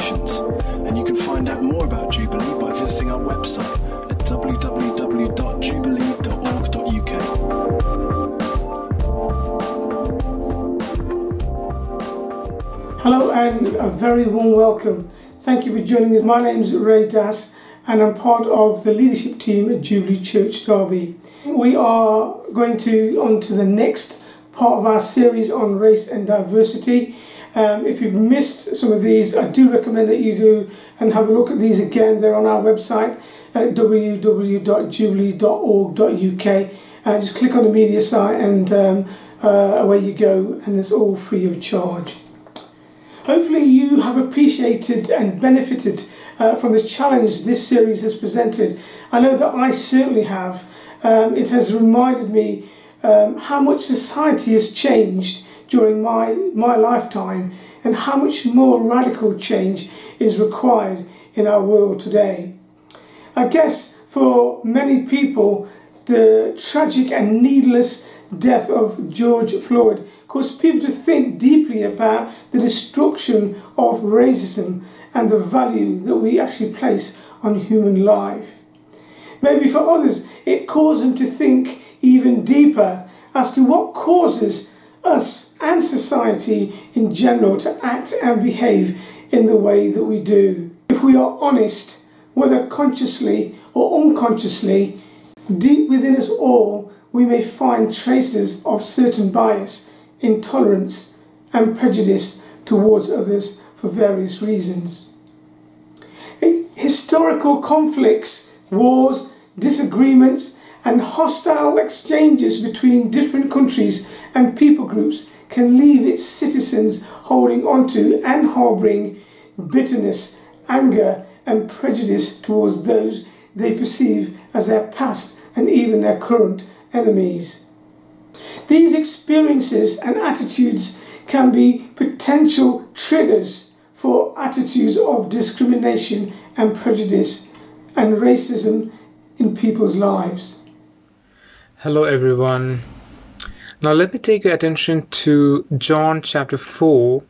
and you can find out more about Jubilee by visiting our website at www.jubilee.org.uk. Hello and a very warm welcome. Thank you for joining us. My name is Ray Das and I'm part of the leadership team at Jubilee Church Derby. We are going to on to the next part of our series on race and diversity. Um, if you've missed some of these, I do recommend that you go and have a look at these again. They're on our website at www.jubilee.org.uk. And just click on the media site and um, uh, away you go, and it's all free of charge. Hopefully, you have appreciated and benefited uh, from the challenge this series has presented. I know that I certainly have. Um, it has reminded me um, how much society has changed during my, my lifetime and how much more radical change is required in our world today. I guess for many people, the tragic and needless death of George Floyd caused people to think deeply about the destruction of racism and the value that we actually place on human life. Maybe for others, it caused them to think even deeper as to what causes us and society in general to act and behave in the way that we do. If we are honest, whether consciously or unconsciously, deep within us all, we may find traces of certain bias, intolerance, and prejudice towards others for various reasons. Historical conflicts, wars, disagreements, and hostile exchanges between different countries and people groups can leave its citizens holding onto and harbouring bitterness, anger, and prejudice towards those they perceive as their past and even their current enemies. These experiences and attitudes can be potential triggers for attitudes of discrimination and prejudice and racism in people's lives. Hello, everyone. Now, let me take your attention to John chapter 4,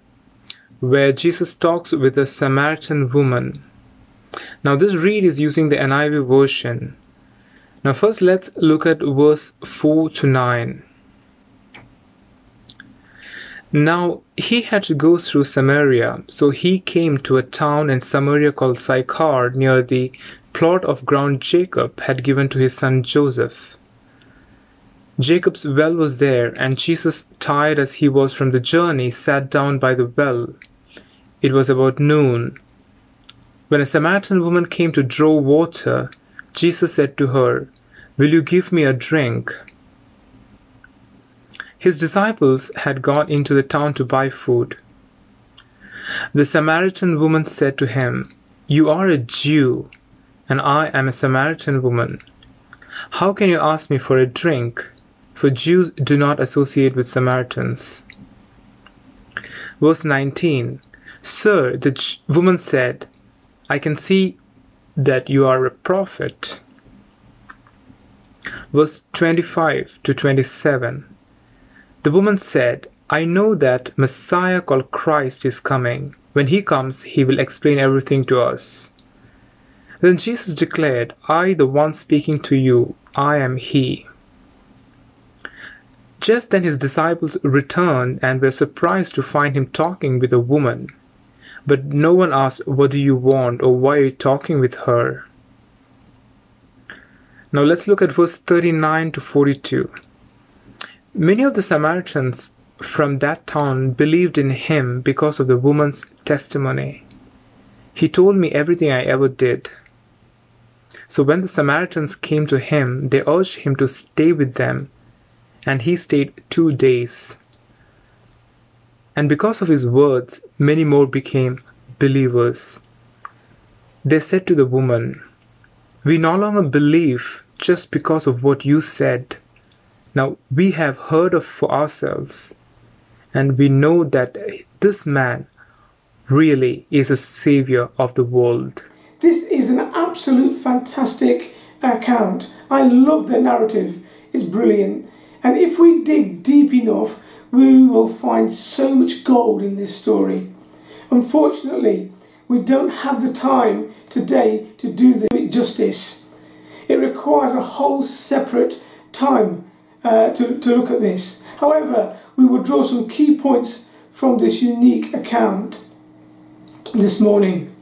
where Jesus talks with a Samaritan woman. Now, this read is using the NIV version. Now, first, let's look at verse 4 to 9. Now he had to go through Samaria, so he came to a town in Samaria called Sychar near the plot of ground Jacob had given to his son Joseph. Jacob's well was there, and Jesus, tired as he was from the journey, sat down by the well. It was about noon. When a Samaritan woman came to draw water, Jesus said to her, Will you give me a drink? His disciples had gone into the town to buy food. The Samaritan woman said to him, You are a Jew, and I am a Samaritan woman. How can you ask me for a drink? For Jews do not associate with Samaritans. Verse 19 Sir, the woman said, I can see that you are a prophet. Verse 25 to 27 the woman said, I know that Messiah called Christ is coming. When he comes, he will explain everything to us. Then Jesus declared, I, the one speaking to you, I am he. Just then his disciples returned and were surprised to find him talking with a woman. But no one asked, What do you want? or Why are you talking with her? Now let's look at verse 39 to 42. Many of the Samaritans from that town believed in him because of the woman's testimony. He told me everything I ever did. So when the Samaritans came to him, they urged him to stay with them, and he stayed two days. And because of his words, many more became believers. They said to the woman, We no longer believe just because of what you said now, we have heard of for ourselves, and we know that this man really is a savior of the world. This is an absolute fantastic account. I love the narrative, it's brilliant. And if we dig deep enough, we will find so much gold in this story. Unfortunately, we don't have the time today to do this justice. It requires a whole separate time uh, to, to look at this. However, we will draw some key points from this unique account this morning.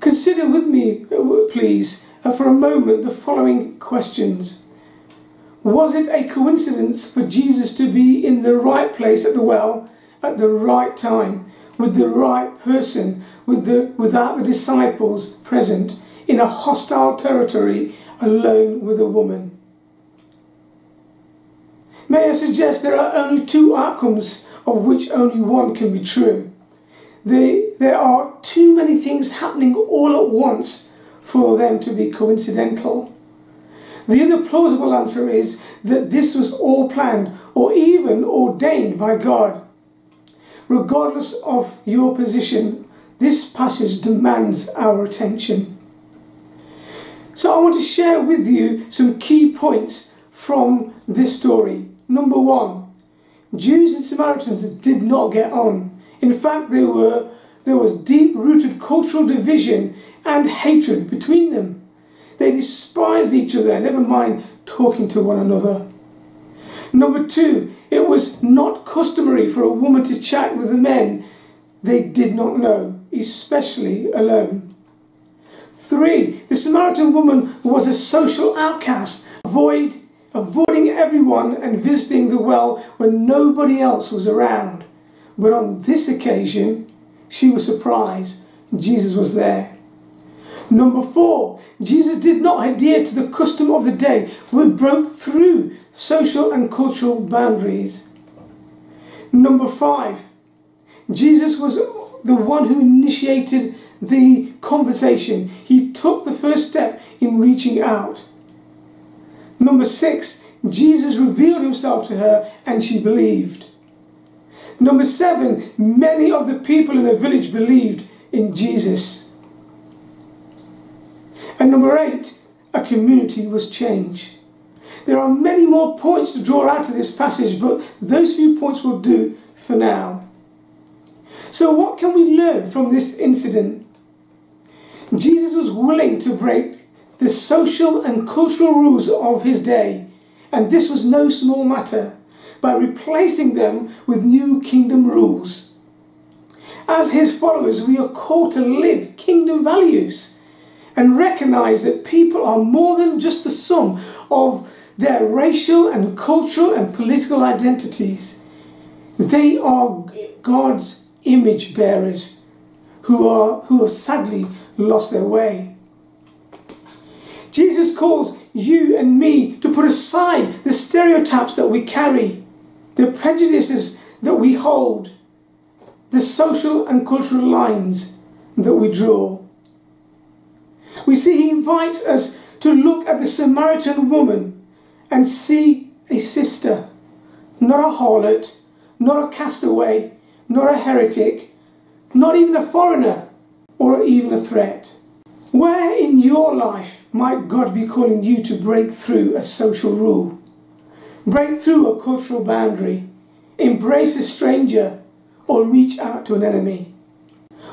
Consider with me, uh, please, uh, for a moment the following questions. Was it a coincidence for Jesus to be in the right place at the well at the right time, with the right person, with the, without the disciples present, in a hostile territory, alone with a woman? May I suggest there are only two outcomes of which only one can be true. They, there are too many things happening all at once for them to be coincidental. The other plausible answer is that this was all planned or even ordained by God. Regardless of your position, this passage demands our attention. So I want to share with you some key points from this story. Number one, Jews and Samaritans did not get on. In fact, there, were, there was deep rooted cultural division and hatred between them. They despised each other, never mind talking to one another. Number two, it was not customary for a woman to chat with the men they did not know, especially alone. Three, the Samaritan woman was a social outcast, avoid, avoiding everyone and visiting the well when nobody else was around. But on this occasion, she was surprised Jesus was there. Number four, Jesus did not adhere to the custom of the day, but broke through social and cultural boundaries. Number five, Jesus was the one who initiated the conversation. He took the first step in reaching out. Number six, Jesus revealed himself to her and she believed. Number seven, many of the people in the village believed in Jesus. And number eight, a community was changed. There are many more points to draw out of this passage, but those few points will do for now. So, what can we learn from this incident? Jesus was willing to break the social and cultural rules of his day, and this was no small matter, by replacing them with new kingdom rules. As his followers, we are called to live kingdom values and recognize that people are more than just the sum of their racial and cultural and political identities. They are God's image bearers who, are, who have sadly lost their way. Jesus calls you and me to put aside the stereotypes that we carry, the prejudices that we hold, the social and cultural lines that we draw. We see he invites us to look at the Samaritan woman and see a sister, not a harlot, not a castaway, not a heretic, not even a foreigner, or even a threat. Where in your life might God be calling you to break through a social rule, break through a cultural boundary, embrace a stranger, or reach out to an enemy?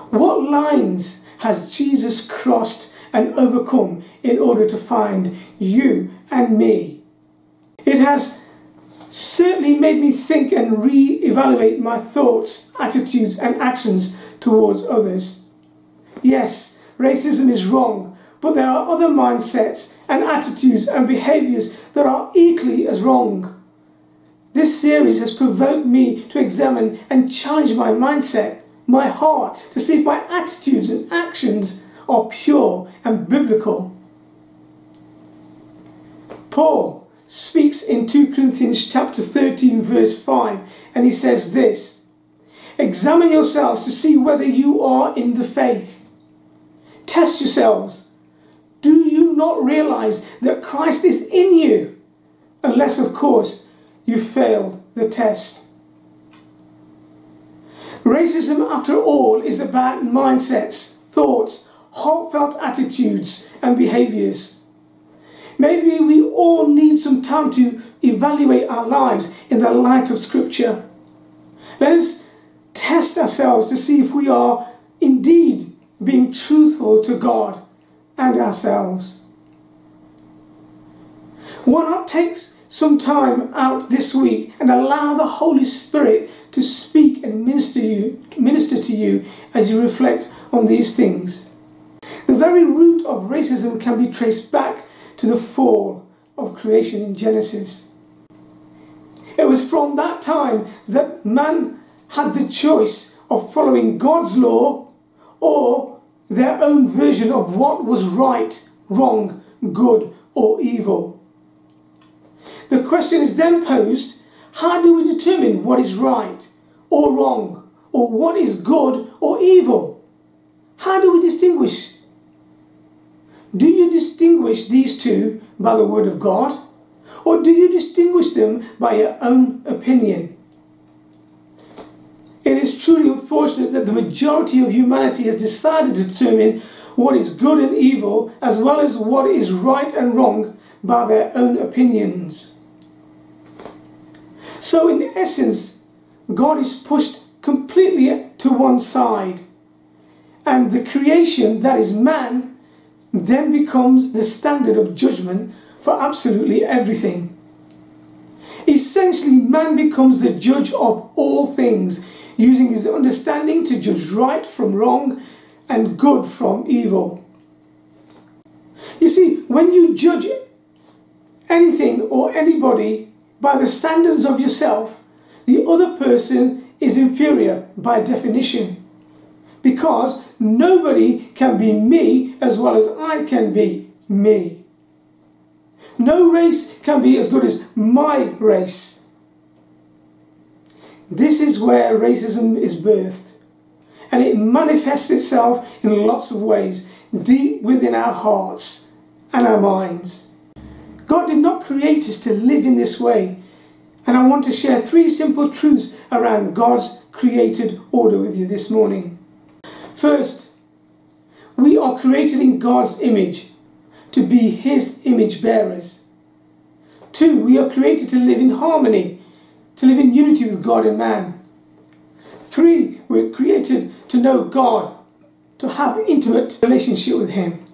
What lines has Jesus crossed and overcome in order to find you and me? It has certainly made me think and re evaluate my thoughts, attitudes, and actions towards others. Yes, racism is wrong, but there are other mindsets and attitudes and behaviours that are equally as wrong. This series has provoked me to examine and challenge my mindset, my heart, to see if my attitudes and actions are pure and biblical. Paul speaks in 2 Corinthians chapter 13 verse 5 and he says this Examine yourselves to see whether you are in the faith. Test yourselves. Do you not realize that Christ is in you? Unless, of course, you failed the test. Racism, after all, is about mindsets, thoughts, heartfelt attitudes, and behaviors. Maybe we all need some time to evaluate our lives in the light of Scripture. Let us test ourselves to see if we are indeed being truthful to God and ourselves. Why not take some time out this week and allow the Holy Spirit to speak and minister you minister to you as you reflect on these things. The very root of racism can be traced back to the fall of creation in Genesis. It was from that time that man had the choice of following God's law or their own version of what was right, wrong, good, or evil. The question is then posed how do we determine what is right or wrong, or what is good or evil? How do we distinguish? Do you distinguish these two by the Word of God? Or do you distinguish them by your own opinion? It is truly unfortunate that the majority of humanity has decided to determine what is good and evil as well as what is right and wrong by their own opinions. So, in essence, God is pushed completely to one side, and the creation that is man then becomes the standard of judgment for absolutely everything. Essentially, man becomes the judge of all things, using his understanding to judge right from wrong and good from evil. You see, when you judge anything or anybody by the standards of yourself, the other person is inferior by definition. Because nobody can be me as well as I can be me. No race can be as good as my race. This is where racism is birthed. And it manifests itself in lots of ways, deep within our hearts and our minds. God did not create us to live in this way. And I want to share three simple truths around God's created order with you this morning. First, we are created in God's image to be His image bearers. Two, we are created to live in harmony, to live in unity with God and man. Three, we're created to know God, to have intimate relationship with Him.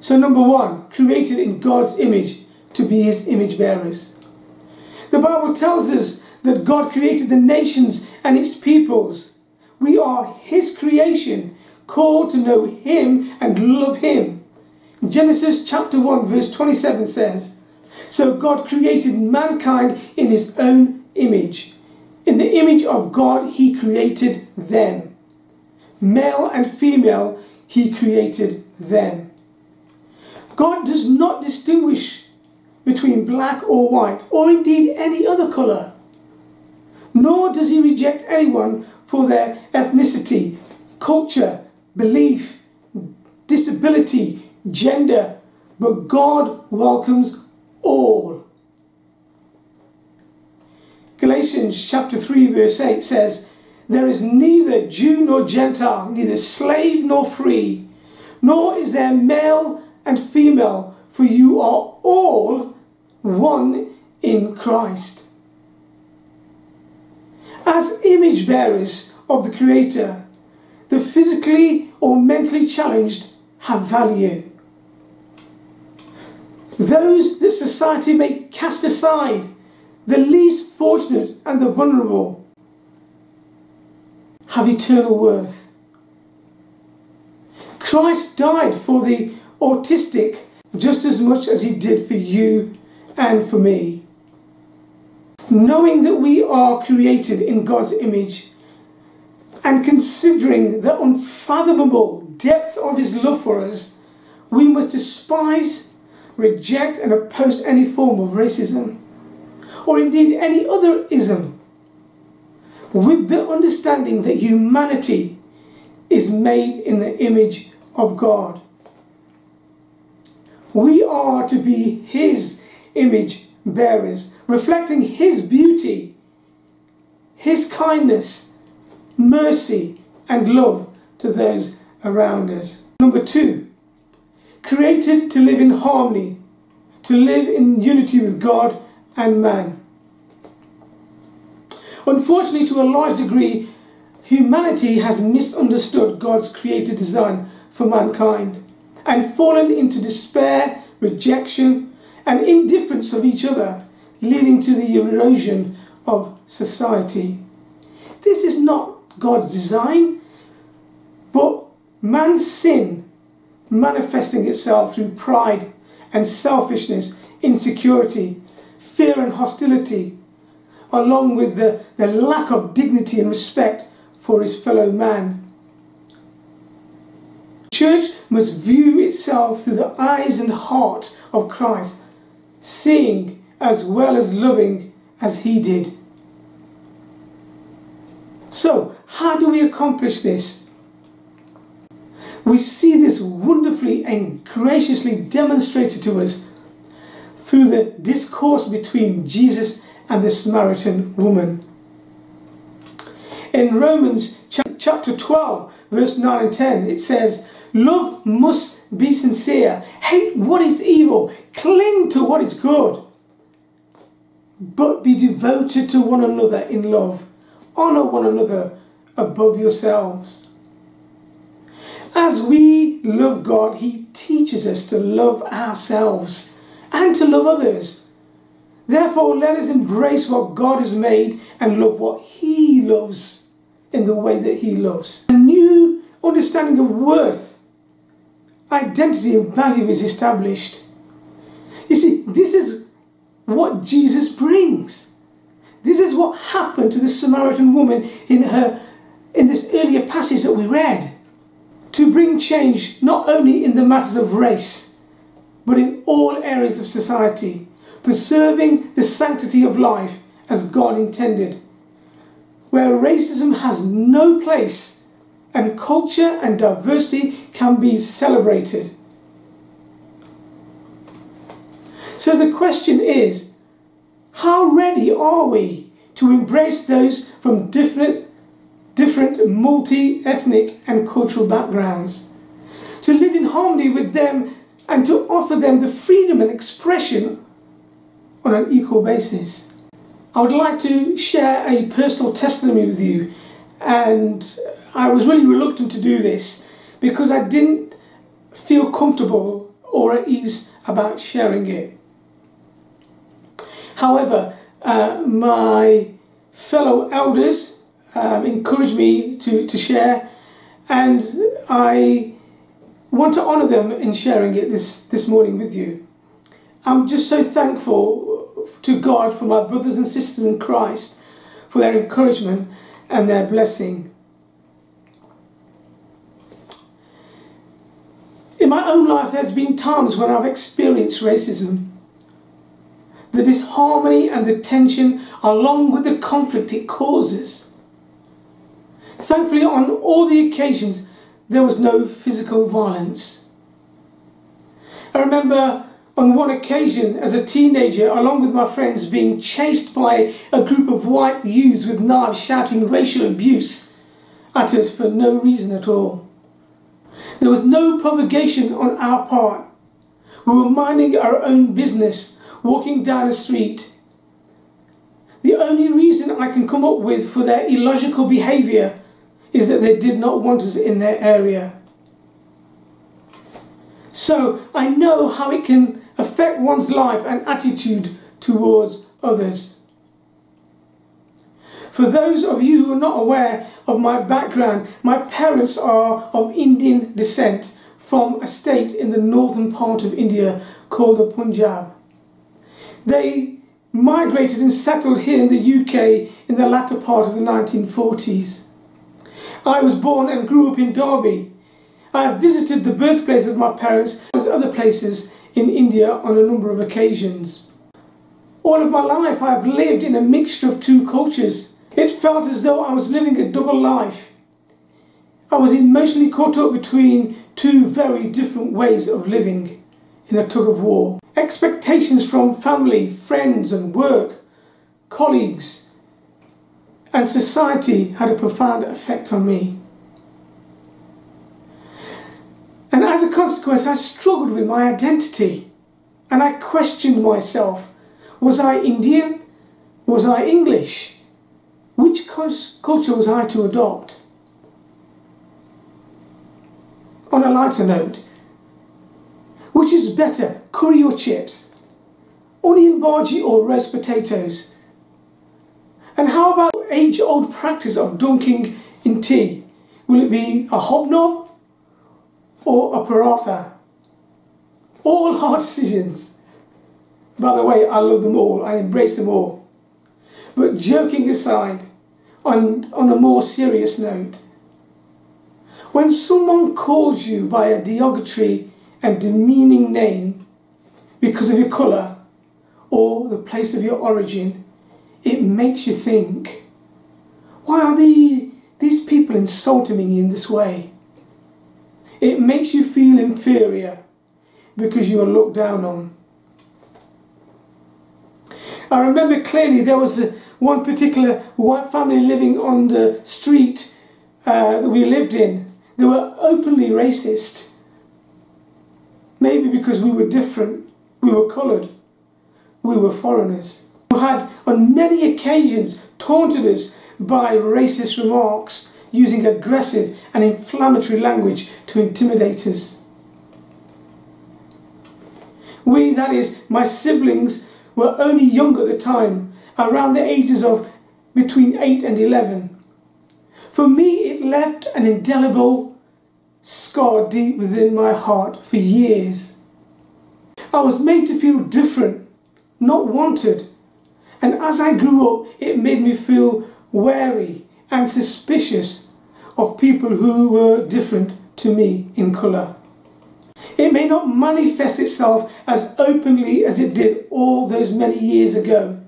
So, number one, created in God's image to be His image bearers. The Bible tells us that God created the nations and its peoples. We are His creation, called to know Him and love Him. Genesis chapter 1, verse 27 says, So God created mankind in His own image. In the image of God, He created them. Male and female, He created them. God does not distinguish between black or white, or indeed any other colour. Nor does he reject anyone for their ethnicity, culture, belief, disability, gender, but God welcomes all. Galatians chapter 3 verse 8 says, There is neither Jew nor Gentile, neither slave nor free, nor is there male and female, for you are all one in Christ. As image bearers of the Creator, the physically or mentally challenged have value. Those that society may cast aside, the least fortunate and the vulnerable, have eternal worth. Christ died for the autistic just as much as he did for you and for me. Knowing that we are created in God's image and considering the unfathomable depths of his love for us, we must despise, reject, and oppose any form of racism or indeed any other ism with the understanding that humanity is made in the image of God. We are to be His image bearers, reflecting His beauty, His kindness, mercy, and love to those around us. Number two, created to live in harmony, to live in unity with God and man. Unfortunately, to a large degree, humanity has misunderstood God's created design for mankind and fallen into despair, rejection, and indifference of each other, leading to the erosion of society. This is not God's design, but man's sin manifesting itself through pride and selfishness, insecurity, fear and hostility, along with the, the lack of dignity and respect for his fellow man. Church must view itself through the eyes and heart of Christ, seeing as well as loving as he did. So, how do we accomplish this? We see this wonderfully and graciously demonstrated to us through the discourse between Jesus and the Samaritan woman. In Romans chapter 12, verse 9 and 10, it says, Love must be sincere, hate what is evil, cling to what is good, but be devoted to one another in love. Honor one another above yourselves. As we love God, He teaches us to love ourselves and to love others. Therefore, let us embrace what God has made and love what He loves in the way that He loves. A new understanding of worth, identity, and value is established. You see, this is what Jesus brings. This is what happened to the Samaritan woman in her in this earlier passage that we read. To bring change not only in the matters of race, but in all areas of society, preserving the sanctity of life as God intended, where racism has no place and culture and diversity can be celebrated. So the question is how ready are we to embrace those from different, different multi ethnic and cultural backgrounds? To live in harmony with them and to offer them the freedom and expression on an equal basis. I would like to share a personal testimony with you, and I was really reluctant to do this because I didn't feel comfortable or at ease about sharing it. However, uh, my fellow elders um, encouraged me to, to share, and I want to honour them in sharing it this, this morning with you. I'm just so thankful to God for my brothers and sisters in Christ for their encouragement and their blessing. In my own life, there's been times when I've experienced racism. The disharmony and the tension, along with the conflict it causes. Thankfully, on all the occasions, there was no physical violence. I remember on one occasion as a teenager, along with my friends, being chased by a group of white youths with knives shouting racial abuse at us for no reason at all. There was no provocation on our part. We were minding our own business, walking down a street. The only reason I can come up with for their illogical behaviour is that they did not want us in their area. So I know how it can affect one's life and attitude towards others. For those of you who are not aware of my background, my parents are of Indian descent from a state in the northern part of India called the Punjab. They migrated and settled here in the UK in the latter part of the 1940s. I was born and grew up in Derby. I have visited the birthplace of my parents as other places in India on a number of occasions. All of my life I have lived in a mixture of two cultures. It felt as though I was living a double life. I was emotionally caught up between two very different ways of living in a tug of war. Expectations from family, friends, and work, colleagues, and society had a profound effect on me. And as a consequence, I struggled with my identity and I questioned myself was I Indian? Was I English? Which culture was I to adopt? On a lighter note, which is better, curry or chips? Onion bhaji or roast potatoes? And how about age old practice of dunking in tea? Will it be a hobnob or a paratha? All hard decisions. By the way, I love them all, I embrace them all. But joking aside, on, on a more serious note, when someone calls you by a derogatory and demeaning name because of your colour or the place of your origin, it makes you think, why are these, these people insulting me in this way? It makes you feel inferior because you are looked down on. I remember clearly there was a, one particular white family living on the street uh, that we lived in. They were openly racist. Maybe because we were different, we were coloured, we were foreigners. Who had on many occasions taunted us by racist remarks using aggressive and inflammatory language to intimidate us. We, that is, my siblings, were only young at the time, around the ages of between 8 and 11. For me, it left an indelible scar deep within my heart for years. I was made to feel different, not wanted, and as I grew up, it made me feel wary and suspicious of people who were different to me in colour. It may not manifest itself as openly as it did all those many years ago,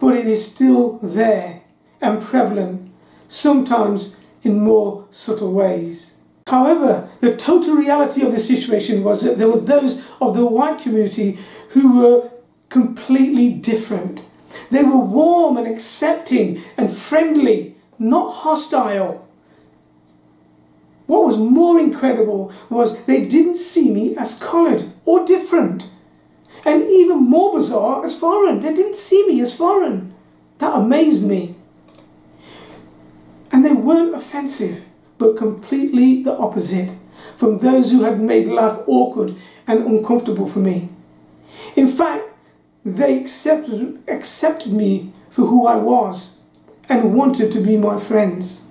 but it is still there and prevalent, sometimes in more subtle ways. However, the total reality of the situation was that there were those of the white community who were completely different. They were warm and accepting and friendly, not hostile. What was more incredible was they didn't see me as coloured or different. And even more bizarre, as foreign. They didn't see me as foreign. That amazed me. And they weren't offensive, but completely the opposite from those who had made life awkward and uncomfortable for me. In fact, they accepted, accepted me for who I was and wanted to be my friends.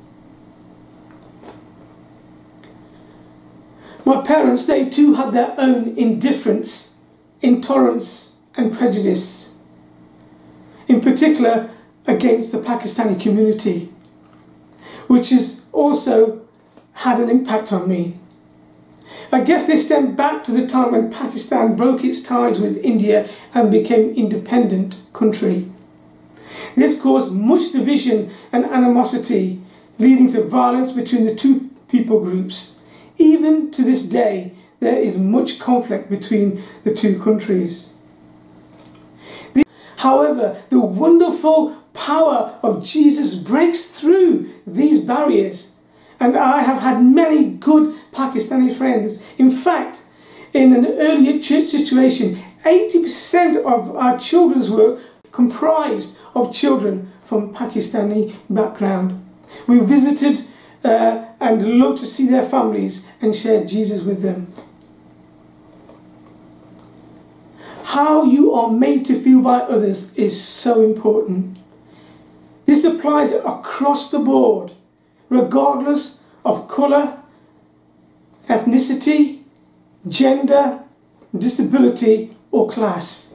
My parents, they too had their own indifference, intolerance, and prejudice, in particular against the Pakistani community, which has also had an impact on me. I guess this stem back to the time when Pakistan broke its ties with India and became independent country. This caused much division and animosity, leading to violence between the two people groups. Even to this day, there is much conflict between the two countries. However, the wonderful power of Jesus breaks through these barriers and I have had many good Pakistani friends. In fact, in an earlier church situation, 80% of our children's work comprised of children from Pakistani background. We visited uh, and love to see their families and share Jesus with them. How you are made to feel by others is so important. This applies across the board regardless of colour, ethnicity, gender, disability, or class.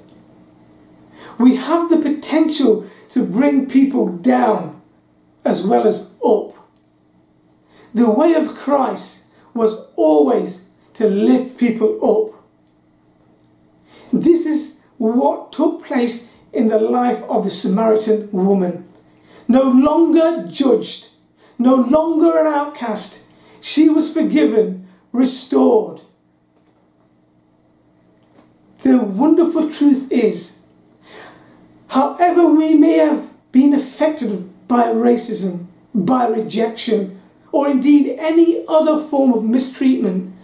We have the potential to bring people down as well as up. The way of Christ was always to lift people up. This is what took place in the life of the Samaritan woman. No longer judged, no longer an outcast. She was forgiven, restored. The wonderful truth is, however, we may have been affected by racism, by rejection, or indeed any other form of mistreatment,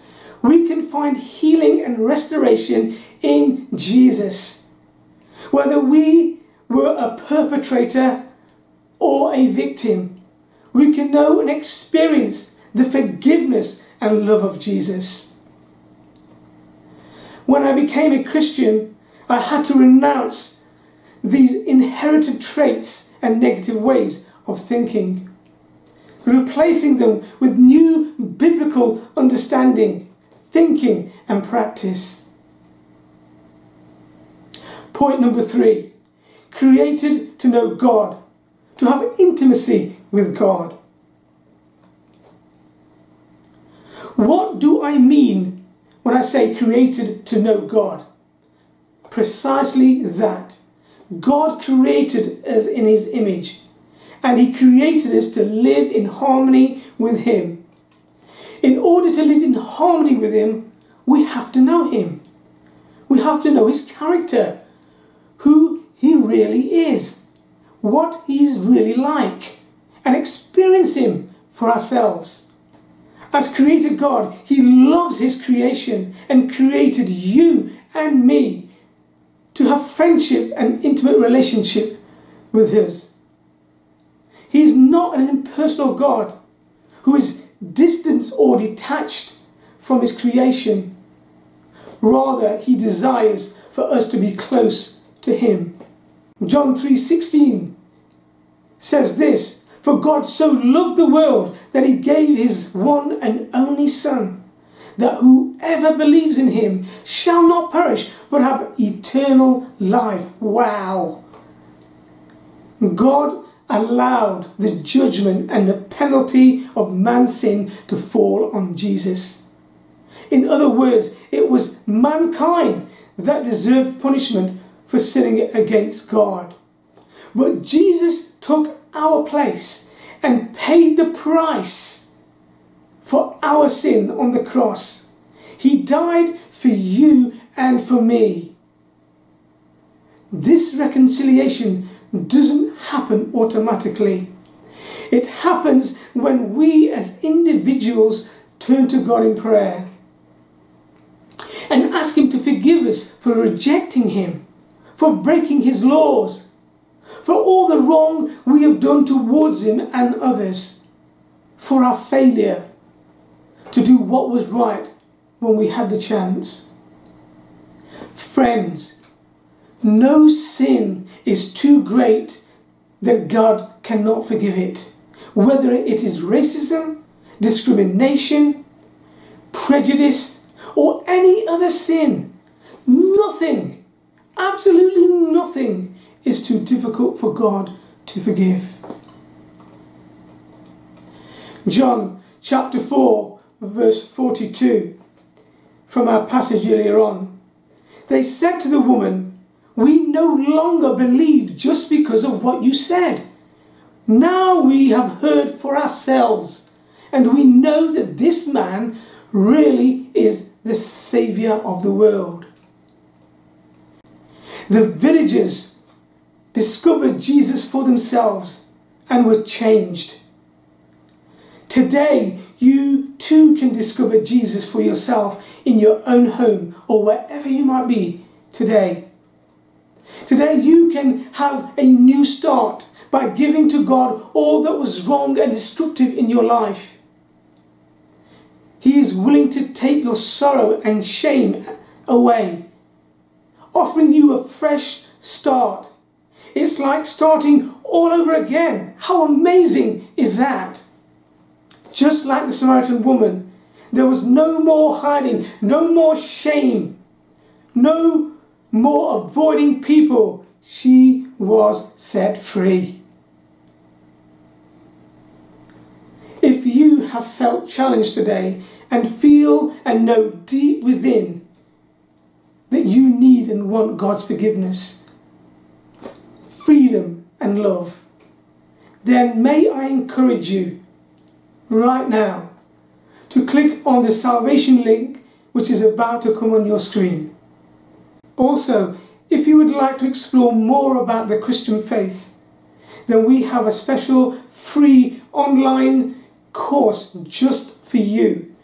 we can find healing and restoration in Jesus. Whether we were a perpetrator or a victim. We can know and experience the forgiveness and love of Jesus. When I became a Christian, I had to renounce these inherited traits and negative ways of thinking, replacing them with new biblical understanding, thinking, and practice. Point number three created to know God, to have intimacy with God. What do I mean when I say created to know God? Precisely that. God created us in His image, and He created us to live in harmony with Him. In order to live in harmony with Him, we have to know Him. We have to know His character, who He really is, what He's really like, and experience Him for ourselves. As Creator God, He loves His creation and created you and me to have friendship and intimate relationship with His. He is not an impersonal God who is distant or detached from His creation. Rather, He desires for us to be close to Him. John 3:16 says this, "For God so loved the world that He gave His one and only Son." that whoever believes in him shall not perish but have eternal life. Wow. God allowed the judgment and the penalty of man's sin to fall on Jesus. In other words, it was mankind that deserved punishment for sinning against God. But Jesus took our place and paid the price for our sin on the cross. He died for you and for me. This reconciliation doesn't happen automatically. It happens when we as individuals turn to God in prayer and ask Him to forgive us for rejecting Him, for breaking His laws, for all the wrong we have done towards Him and others, for our failure to do what was right when we had the chance. Friends, no sin is too great that God cannot forgive it. Whether it is racism, discrimination, prejudice, or any other sin, nothing, absolutely nothing, is too difficult for God to forgive. John chapter 4 verse 42 from our passage earlier on. They said to the woman, We no longer believe just because of what you said. Now we have heard for ourselves, and we know that this man really is the Saviour of the world. The villagers discovered Jesus for themselves and were changed. Today, you too can discover Jesus for yourself in your own home or wherever you might be today. Today, you can have a new start by giving to God all that was wrong and destructive in your life. He is willing to take your sorrow and shame away, offering you a fresh start. It's like starting all over again. How amazing is that? Just like the Samaritan woman, there was no more hiding, no more shame, no more avoiding people. She was set free. If you have felt challenged today and feel and know deep within that you need and want God's forgiveness, freedom, and love, then may I encourage you right now to click on the salvation link which is about to come on your screen. Also, if you would like to explore more about the Christian faith, then we have a special free online course just for you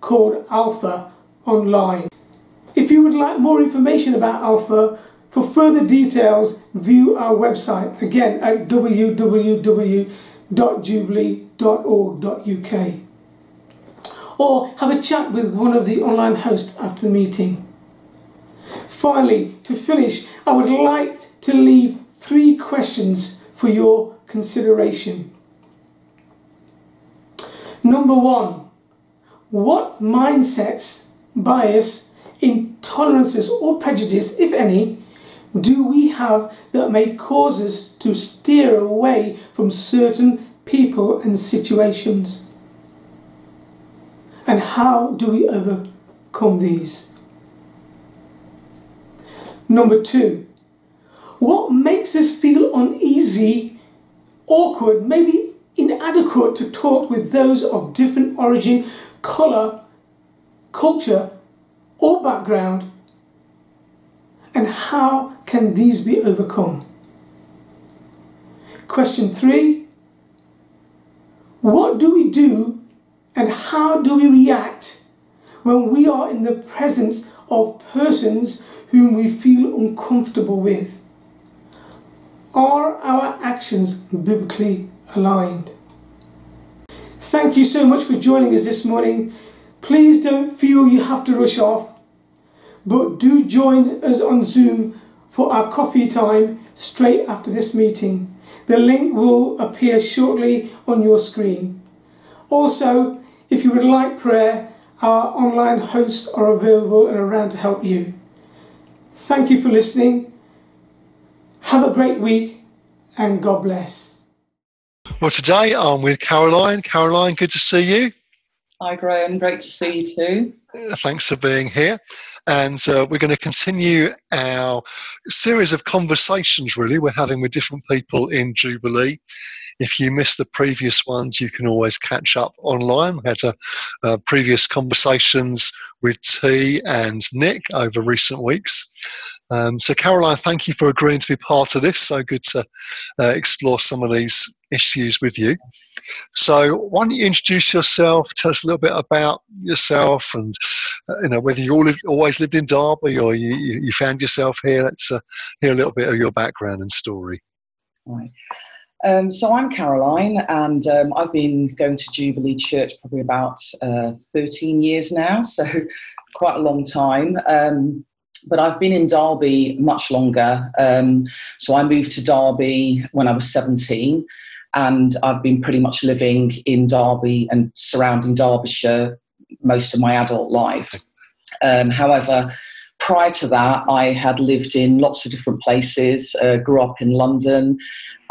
called Alpha Online. If you would like more information about Alpha, For further details, view our website again at www.jubilee.org.uk or have a chat with one of the online hosts after the meeting. Finally, to finish, I would like to leave three questions for your consideration. Number one, what mindsets, bias, intolerances, or prejudice, if any, do we have that may cause us to steer away from certain people and situations? And how do we overcome these? Number two, what makes us feel uneasy, awkward, maybe inadequate to talk with those of different origin, colour, culture, or background? And how can these be overcome? Question three What do we do and how do we react when we are in the presence of persons whom we feel uncomfortable with? Are our actions biblically aligned? Thank you so much for joining us this morning. Please don't feel you have to rush off, but do join us on Zoom for our coffee time straight after this meeting. The link will appear shortly on your screen. Also, if you would like prayer, our online hosts are available and around to help you. Thank you for listening. Have a great week and God bless. Well, today I'm with Caroline. Caroline, good to see you. Hi, Graham. Great to see you too. Thanks for being here. And uh, we're going to continue our series of conversations, really, we're having with different people in Jubilee. If you missed the previous ones, you can always catch up online. We had uh, uh, previous conversations with T and Nick over recent weeks. Um, so, Caroline, thank you for agreeing to be part of this. So good to uh, explore some of these issues with you. So, why don't you introduce yourself? Tell us a little bit about yourself, and uh, you know whether you all lived, always lived in Derby or you, you found yourself here. Let's uh, hear a little bit of your background and story. Right. Um, so I'm Caroline, and um, I've been going to Jubilee Church probably about uh, 13 years now, so quite a long time. Um, but I've been in Derby much longer. Um, so I moved to Derby when I was 17, and I've been pretty much living in Derby and surrounding Derbyshire most of my adult life. Um, however, prior to that, I had lived in lots of different places, uh, grew up in London,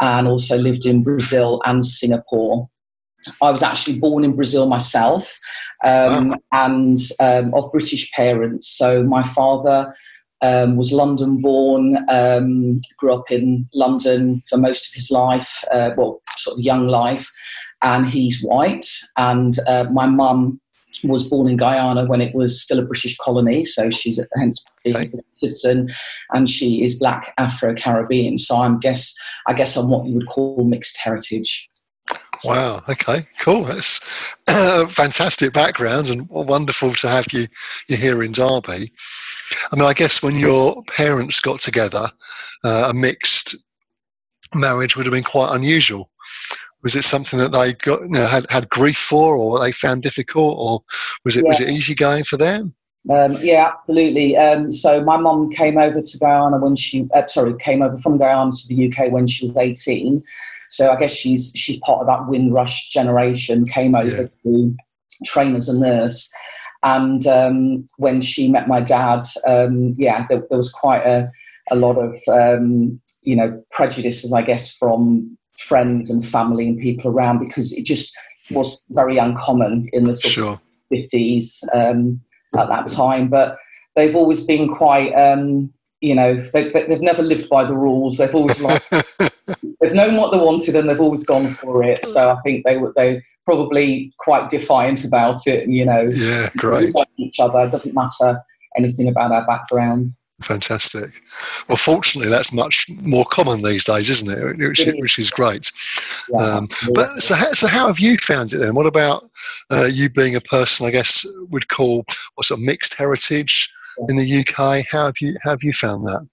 and also lived in Brazil and Singapore. I was actually born in Brazil myself um, wow. and um, of British parents. So my father um, was London born, um, grew up in London for most of his life, uh, well, sort of young life, and he's white. And uh, my mum was born in Guyana when it was still a British colony, so she's a hence a citizen, and she is Black Afro Caribbean. So I'm guess I guess I'm what you would call mixed heritage. Wow. Okay. Cool. That's uh, fantastic background and wonderful to have you you here in Derby. I mean, I guess when your parents got together, uh, a mixed marriage would have been quite unusual. Was it something that they got you know, had had grief for, or they found difficult, or was it yeah. was it easy going for them? Um, yeah, absolutely. Um, so my mom came over to Guyana when she, uh, sorry, came over from Guyana to the UK when she was 18. So I guess she's she's part of that Windrush generation. Came over yeah. to train as a nurse, and um, when she met my dad, um, yeah, there, there, was quite a a lot of um, you know prejudices, I guess, from friends and family and people around because it just was very uncommon in the sort sure. of fifties um, at that time. But they've always been quite um, you know they, have never lived by the rules. They've always like they've known what they wanted and they've always gone for it. So i think they were they probably quite defiant about it you know. Yeah great. Each other. It doesn't matter anything about our background fantastic well fortunately that's much more common these days isn't it which, it is. which is great yeah, um, but so how, so how have you found it then what about uh, you being a person i guess would call what sort of mixed heritage in the UK. How have you how have you found that?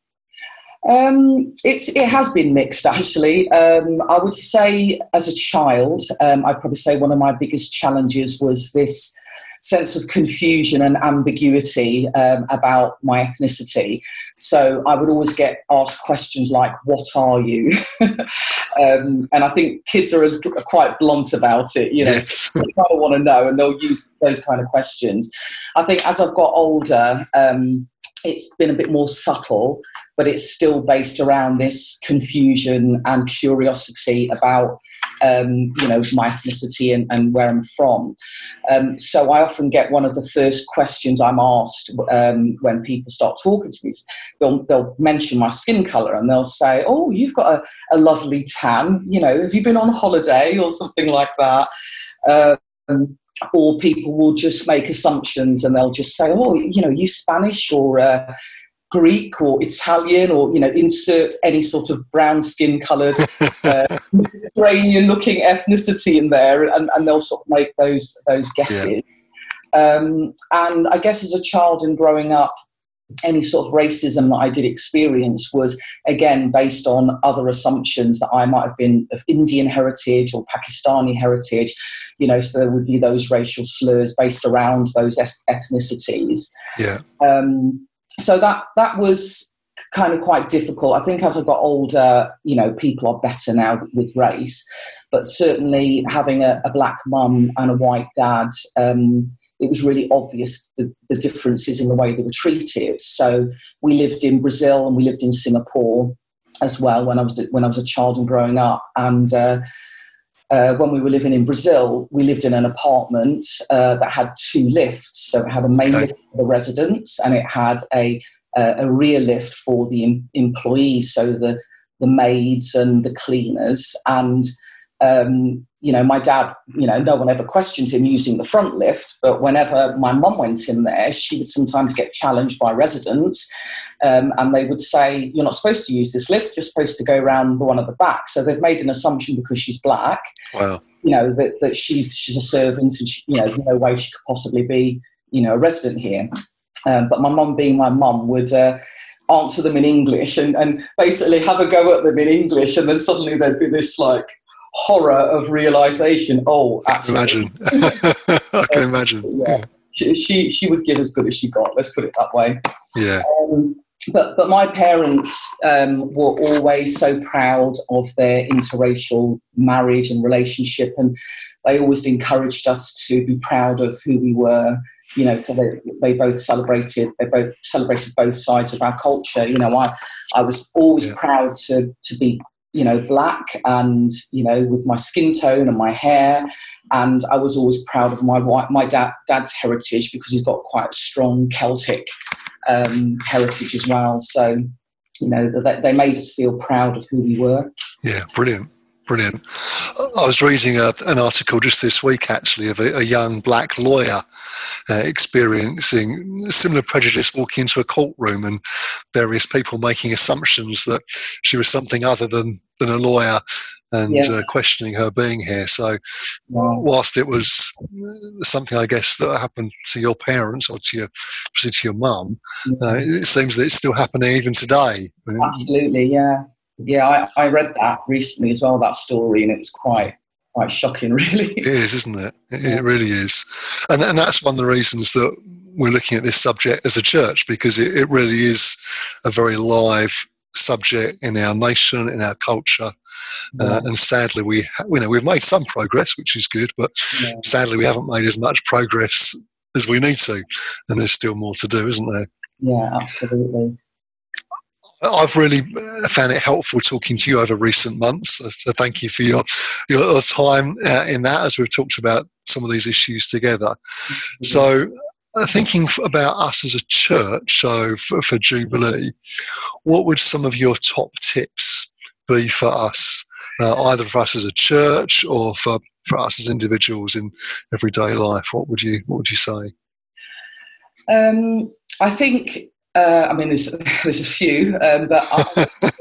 Um, it's it has been mixed actually. Um, I would say as a child, um, I'd probably say one of my biggest challenges was this sense of confusion and ambiguity um, about my ethnicity. So I would always get asked questions like, "What are you?" um, and I think kids are, are, quite blunt about it. You know, yes. they kind of want to know, and they'll use those kind of questions. I think as I've got older, um, it's been a bit more subtle but it's still based around this confusion and curiosity about um, you know my ethnicity and, and where I'm from. Um, so I often get one of the first questions I'm asked um, when people start talking to me. They'll, they'll mention my skin color and they'll say, "Oh, you've got a, a lovely tan. You know, have you been on holiday or something like that?" Um, or people will just make assumptions and they'll just say, "Oh, you know, you Spanish or uh, Greek or Italian or you know insert any sort of brown skin coloured uh, Mediterranean looking ethnicity in there and, and they'll sort of make those those guesses. Yeah. Um, and I guess as a child and growing up, any sort of racism that I did experience was again based on other assumptions that I might have been of Indian heritage or Pakistani heritage, you know, so there would be those racial slurs based around those ethnicities. Yeah. Um, so that that was kind of quite difficult. I think as I got older, you know, people are better now with race, but certainly having a, a black mum and a white dad, um, it was really obvious the, the, differences in the way they were treated. So we lived in Brazil and we lived in Singapore as well when I was when I was a child and growing up, and. Uh, uh, when we were living in Brazil, we lived in an apartment uh, that had two lifts. So it had a main okay. lift for the residents and it had a, a, a rear lift for the em- employees, so the, the maids and the cleaners. And um, you know, my dad, you know, no one ever questioned him using the front lift, but whenever my mum went in there, she would sometimes get challenged by residents um, and they would say, You're not supposed to use this lift, you're supposed to go around the one at the back. So they've made an assumption because she's black, wow. you know, that, that she's, she's a servant and, she, you know, there's no way she could possibly be, you know, a resident here. Um, but my mum, being my mum, would. Uh, answer them in English and, and basically have a go at them in English, and then suddenly there'd be this like horror of realization. Oh, actually, imagine. I can imagine. Yeah, she, she would give as good as she got. Let's put it that way. Yeah. Um, but but my parents um, were always so proud of their interracial marriage and relationship, and they always encouraged us to be proud of who we were. You know, so they, they both celebrated they both celebrated both sides of our culture. You know, I I was always yeah. proud to to be you know, black and, you know, with my skin tone and my hair. And I was always proud of my white, my dad, dad's heritage because he's got quite a strong Celtic um, heritage as well. So, you know, they, they made us feel proud of who we were. Yeah, brilliant. Brilliant. I was reading a, an article just this week, actually, of a, a young black lawyer uh, experiencing similar prejudice walking into a courtroom and various people making assumptions that she was something other than, than a lawyer and yes. uh, questioning her being here. So, wow. whilst it was something, I guess, that happened to your parents or to your, to your mum, uh, it seems that it's still happening even today. Absolutely, yeah yeah, I, I read that recently as well, that story, and it was quite quite shocking, really. It is, isn't it? It, it really is. And, and that's one of the reasons that we're looking at this subject as a church, because it, it really is a very live subject in our nation, in our culture. Yeah. Uh, and sadly, we you know we've made some progress, which is good, but yeah. sadly we haven't made as much progress as we need to, and there's still more to do, isn't there? Yeah, absolutely. I've really uh, found it helpful talking to you over recent months. So thank you for your your time uh, in that as we've talked about some of these issues together. Mm-hmm. So uh, thinking about us as a church, so for, for, Jubilee, what would some of your top tips be for us, uh, either for us as a church or for, for us as individuals in everyday life? What would you What would you say? Um, I think uh, I mean, there's there's a few, um, but I'll,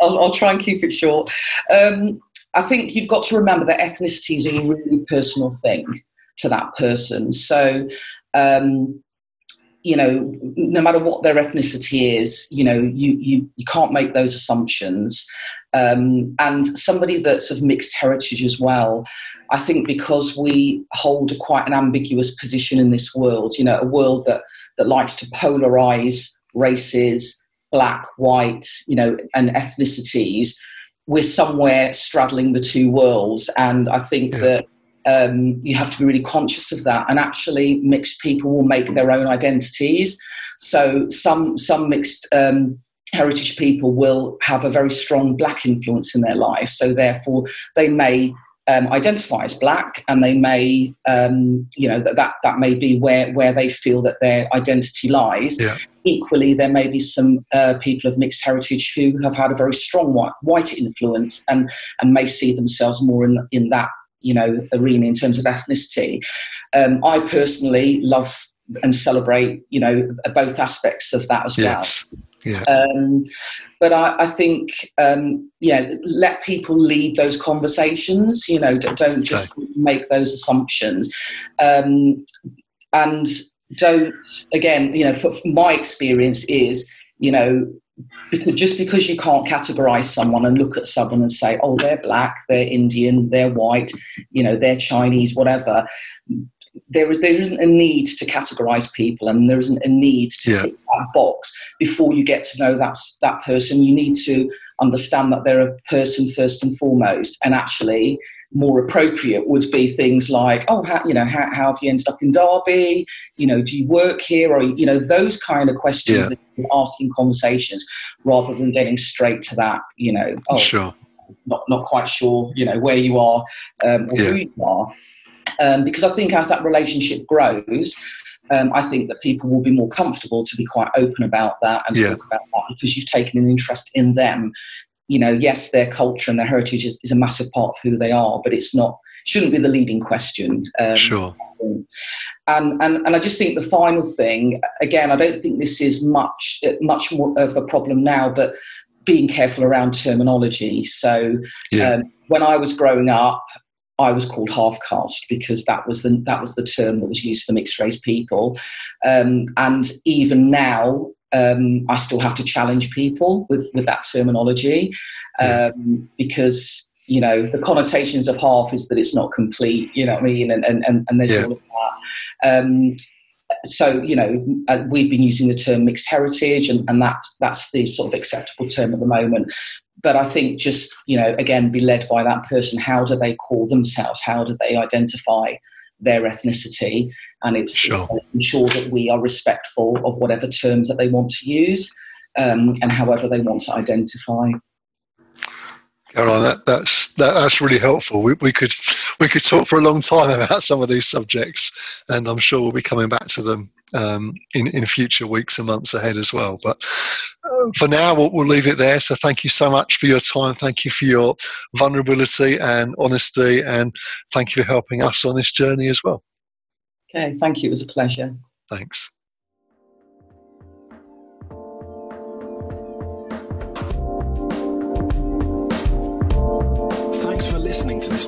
I'll, I'll, try and keep it short. Um, I think you've got to remember that ethnicity is a really personal thing to that person. So, um, you know, no matter what their ethnicity is, you know, you, you, you can't make those assumptions. Um, and somebody that's of mixed heritage as well, I think because we hold quite an ambiguous position in this world, you know, a world that, that likes to polarize races, black, white, you know, and ethnicities, we're somewhere straddling the two worlds. And I think yeah. that um, you have to be really conscious of that. And actually, mixed people will make their own identities. So some some mixed um, heritage people will have a very strong black influence in their life. So therefore, they may um, identify as black, and they may, um, you know, that, that that may be where where they feel that their identity lies. Yeah. Equally, there may be some uh, people of mixed heritage who have had a very strong white, white influence and and may see themselves more in in that you know arena in terms of ethnicity. Um, I personally love and celebrate you know both aspects of that as yes. well. Yeah. Um, but I, I think, um, yeah, let people lead those conversations. You know, don't just okay. make those assumptions, um, and don't. Again, you know, for, for my experience is, you know, because just because you can't categorize someone and look at someone and say, oh, they're black, they're Indian, they're white, you know, they're Chinese, whatever. There is there isn't a need to categorize people, and there isn't a need to yeah. tick that box before you get to know that that person. You need to understand that they're a person first and foremost, and actually more appropriate would be things like, oh, how, you know, how, how, have you ended up in Derby? You know, do you work here? Or, you know, those kind of questions yeah. that you're asking conversations rather than getting straight to that, you know, oh, sure. not, not quite sure, you know, where you are um, or yeah. who you are. Um, because I think as that relationship grows, um, I think that people will be more comfortable to be quite open about that and yeah. talk about that because you've taken an interest in them you know, yes, their culture and their heritage is, is, a massive part of who they are, but it's not shouldn't be the leading question. Um, sure. And, and and I just think the final thing, again, I don't think this is much much more of a problem now, but being careful around terminology. So yeah. um, when I was growing up, I was called half caste because that was the that was the term that was used for mixed race people, um, and even now um, I still have to challenge people with, with that terminology um, because you know the connotations of half is that it's not complete. You know what I mean? And and and, and there's yeah. all of that. Um, so you know uh, we've been using the term mixed heritage, and, and that that's the sort of acceptable term at the moment. But I think just you know again be led by that person. How do they call themselves? How do they identify? their ethnicity, and it's, sure. ensure that we are respectful of whatever terms that they want to use um, and however they want to identify. Caroline, that, that's that, that's really helpful. We, we could we could talk for a long time about some of these subjects, and I'm sure we'll be coming back to them um, in in future weeks and months ahead as well. But uh, for now, we'll, we'll leave it there. So thank you so much for your time. Thank you for your vulnerability and honesty, and thank you for helping us on this journey as well. Okay, thank you. It was a pleasure. Thanks.